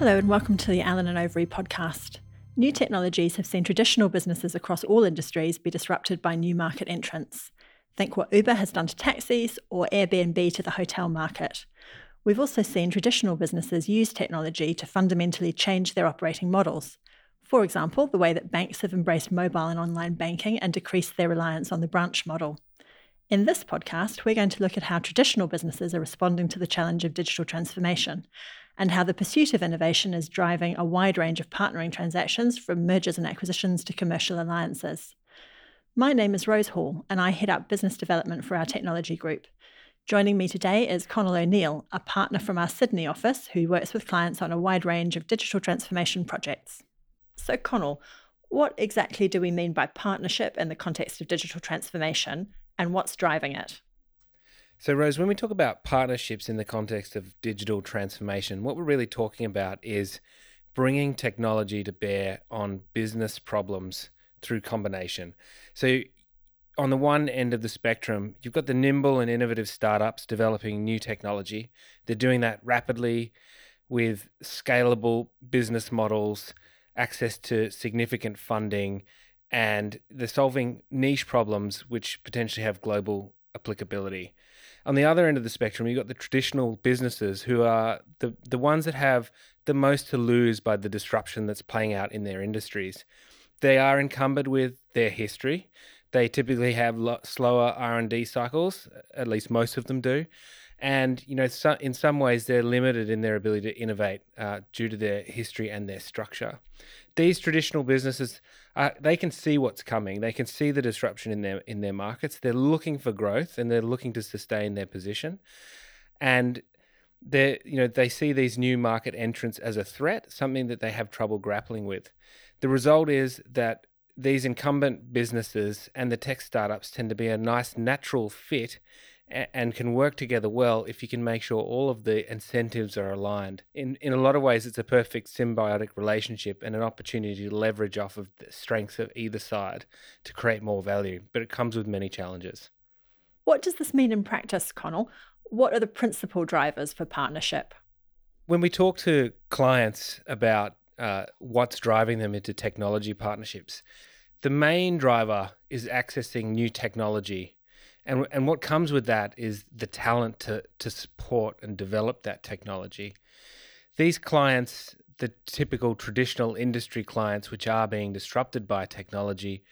Hello, and welcome to the Allen and Overy podcast. New technologies have seen traditional businesses across all industries be disrupted by new market entrants. Think what Uber has done to taxis or Airbnb to the hotel market. We've also seen traditional businesses use technology to fundamentally change their operating models. For example, the way that banks have embraced mobile and online banking and decreased their reliance on the branch model. In this podcast, we're going to look at how traditional businesses are responding to the challenge of digital transformation and how the pursuit of innovation is driving a wide range of partnering transactions from mergers and acquisitions to commercial alliances. My name is Rose Hall, and I head up business development for our technology group. Joining me today is Connell O'Neill, a partner from our Sydney office who works with clients on a wide range of digital transformation projects. So, Connell, what exactly do we mean by partnership in the context of digital transformation? and what's driving it? So, Rose, when we talk about partnerships in the context of digital transformation, what we're really talking about is bringing technology to bear on business problems through combination. So, on the one end of the spectrum, you've got the nimble and innovative startups developing new technology. They're doing that rapidly with scalable business models, access to significant funding, and they're solving niche problems which potentially have global applicability. On the other end of the spectrum, you've got the traditional businesses who are the, the ones that have the most to lose by the disruption that's playing out in their industries. They are encumbered with their history. They typically have lo- slower R&D cycles, at least most of them do. And, you know, so, in some ways, they're limited in their ability to innovate uh, due to their history and their structure. These traditional businesses uh, they can see what's coming. They can see the disruption in their in their markets. They're looking for growth and they're looking to sustain their position. And they you know they see these new market entrants as a threat something that they have trouble grappling with. The result is that these incumbent businesses and the tech startups tend to be a nice natural fit and can work together well if you can make sure all of the incentives are aligned. In in a lot of ways, it's a perfect symbiotic relationship and an opportunity to leverage off of the strengths of either side to create more value. But it comes with many challenges. What does this mean in practice, Connell? What are the principal drivers for partnership? When we talk to clients about uh, what's driving them into technology partnerships, the main driver is accessing new technology and and what comes with that is the talent to to support and develop that technology. These clients, the typical traditional industry clients, which are being disrupted by technology,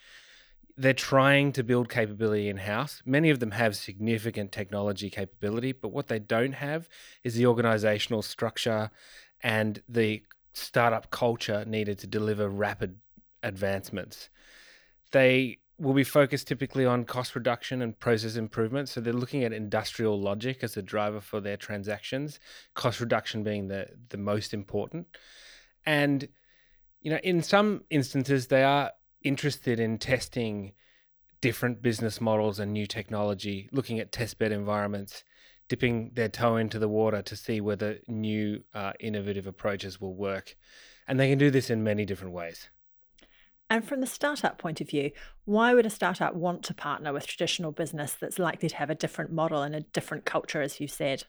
they're trying to build capability in house. Many of them have significant technology capability, but what they don't have is the organizational structure and the startup culture needed to deliver rapid advancements. They will be focused typically on cost reduction and process improvement. So they're looking at industrial logic as a driver for their transactions, cost reduction being the, the most important. And, you know, in some instances, they are interested in testing different business models and new technology, looking at testbed environments, dipping their toe into the water to see whether new uh, innovative approaches will work. And they can do this in many different ways. And from the startup point of view, why would a startup want to partner with traditional business that's likely to have a different model and a different culture, as you said?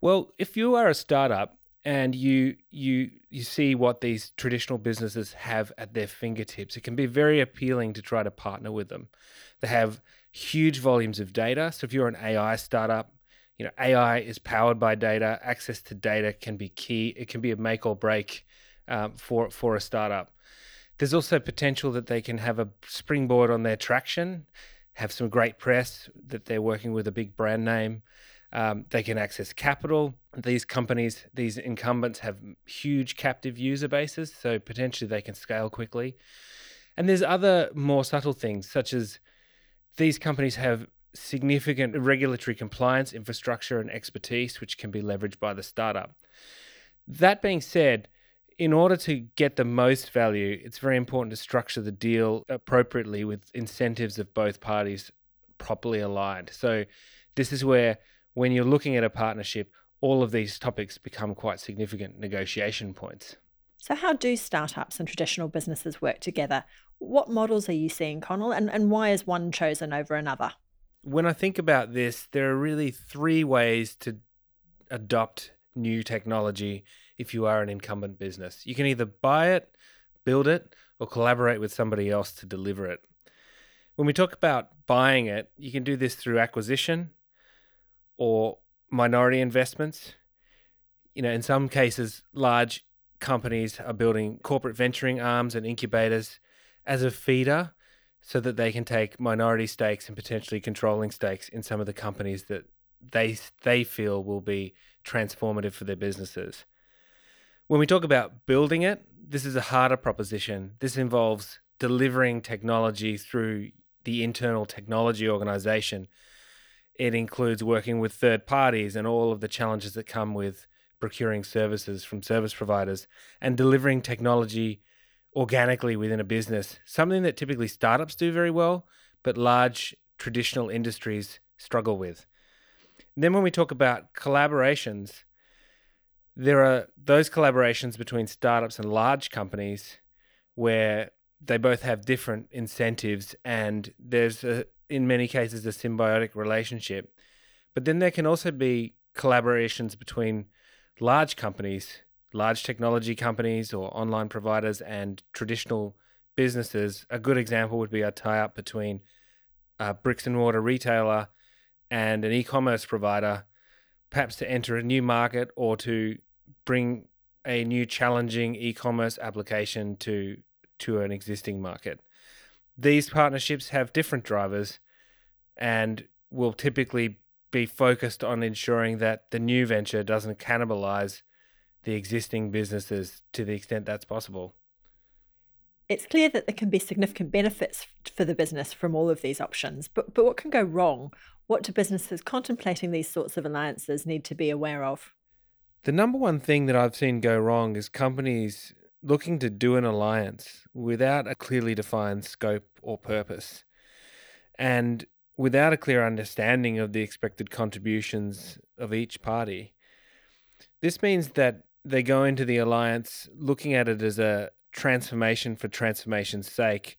Well, if you are a startup and you you you see what these traditional businesses have at their fingertips, it can be very appealing to try to partner with them. They have huge volumes of data. So if you're an AI startup, you know AI is powered by data. Access to data can be key. It can be a make or break um, for for a startup. There's also potential that they can have a springboard on their traction, have some great press that they're working with a big brand name. Um, they can access capital. These companies, these incumbents have huge captive user bases, so potentially they can scale quickly. And there's other more subtle things, such as these companies have significant regulatory compliance infrastructure and expertise, which can be leveraged by the startup. That being said, in order to get the most value, it's very important to structure the deal appropriately with incentives of both parties properly aligned. So, this is where, when you're looking at a partnership, all of these topics become quite significant negotiation points. So, how do startups and traditional businesses work together? What models are you seeing, Connell, and, and why is one chosen over another? When I think about this, there are really three ways to adopt new technology if you are an incumbent business. You can either buy it, build it, or collaborate with somebody else to deliver it. When we talk about buying it, you can do this through acquisition or minority investments. You know, in some cases, large companies are building corporate venturing arms and incubators as a feeder so that they can take minority stakes and potentially controlling stakes in some of the companies that they they feel will be transformative for their businesses. When we talk about building it, this is a harder proposition. This involves delivering technology through the internal technology organization. It includes working with third parties and all of the challenges that come with procuring services from service providers and delivering technology organically within a business, something that typically startups do very well, but large traditional industries struggle with. And then when we talk about collaborations, there are those collaborations between startups and large companies where they both have different incentives and there's a, in many cases a symbiotic relationship. But then there can also be collaborations between large companies, large technology companies or online providers, and traditional businesses. A good example would be a tie up between a bricks and mortar retailer and an e commerce provider, perhaps to enter a new market or to bring a new challenging e commerce application to, to an existing market. These partnerships have different drivers and will typically be focused on ensuring that the new venture doesn't cannibalize the existing businesses to the extent that's possible. It's clear that there can be significant benefits for the business from all of these options, but, but what can go wrong? What do businesses contemplating these sorts of alliances need to be aware of? The number one thing that I've seen go wrong is companies looking to do an alliance without a clearly defined scope or purpose. And without a clear understanding of the expected contributions of each party. This means that they go into the alliance looking at it as a transformation for transformation's sake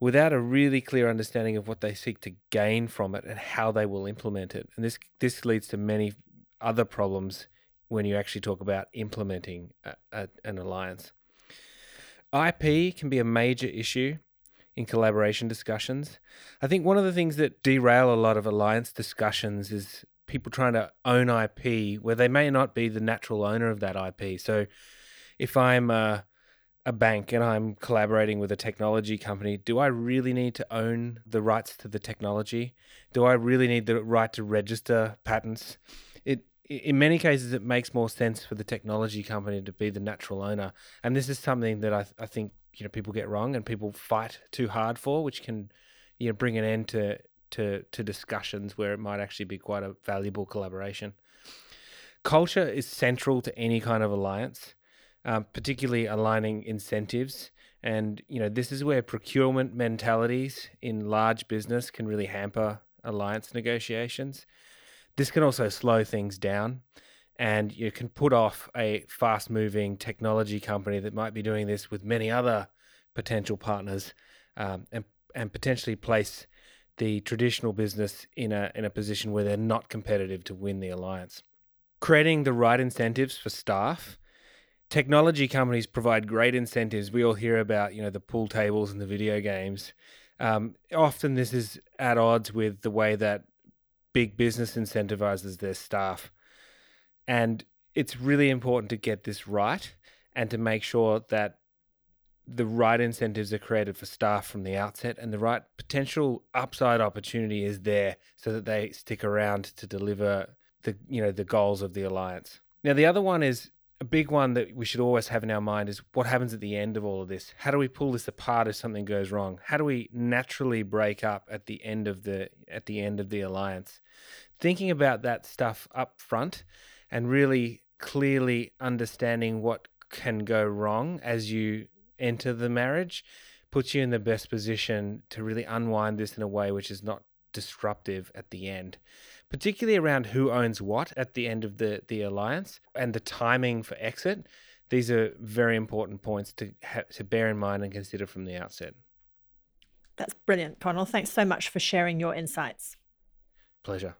without a really clear understanding of what they seek to gain from it and how they will implement it. And this this leads to many other problems when you actually talk about implementing a, a, an alliance. IP can be a major issue in collaboration discussions. I think one of the things that derail a lot of alliance discussions is people trying to own IP where they may not be the natural owner of that IP. So if I'm a, a bank and I'm collaborating with a technology company, do I really need to own the rights to the technology? Do I really need the right to register patents? It in many cases it makes more sense for the technology company to be the natural owner. And this is something that I, I think you know people get wrong and people fight too hard for, which can you know bring an end to to to discussions where it might actually be quite a valuable collaboration. Culture is central to any kind of alliance, um, particularly aligning incentives. And you know this is where procurement mentalities in large business can really hamper alliance negotiations. This can also slow things down and you can put off a fast moving technology company that might be doing this with many other potential partners um, and and potentially place the traditional business in a in a position where they're not competitive to win the alliance. Creating the right incentives for staff. Technology companies provide great incentives. We all hear about, you know, the pool tables and the video games. Um, often this is at odds with the way that big business incentivizes their staff. And it's really important to get this right and to make sure that the right incentives are created for staff from the outset and the right potential upside opportunity is there so that they stick around to deliver the you know the goals of the alliance. Now the other one is a big one that we should always have in our mind is what happens at the end of all of this. How do we pull this apart if something goes wrong? How do we naturally break up at the end of the at the end of the alliance? Thinking about that stuff up front and really clearly understanding what can go wrong as you enter the marriage puts you in the best position to really unwind this in a way which is not disruptive at the end particularly around who owns what at the end of the the alliance and the timing for exit these are very important points to ha- to bear in mind and consider from the outset. That's brilliant Connell thanks so much for sharing your insights. Pleasure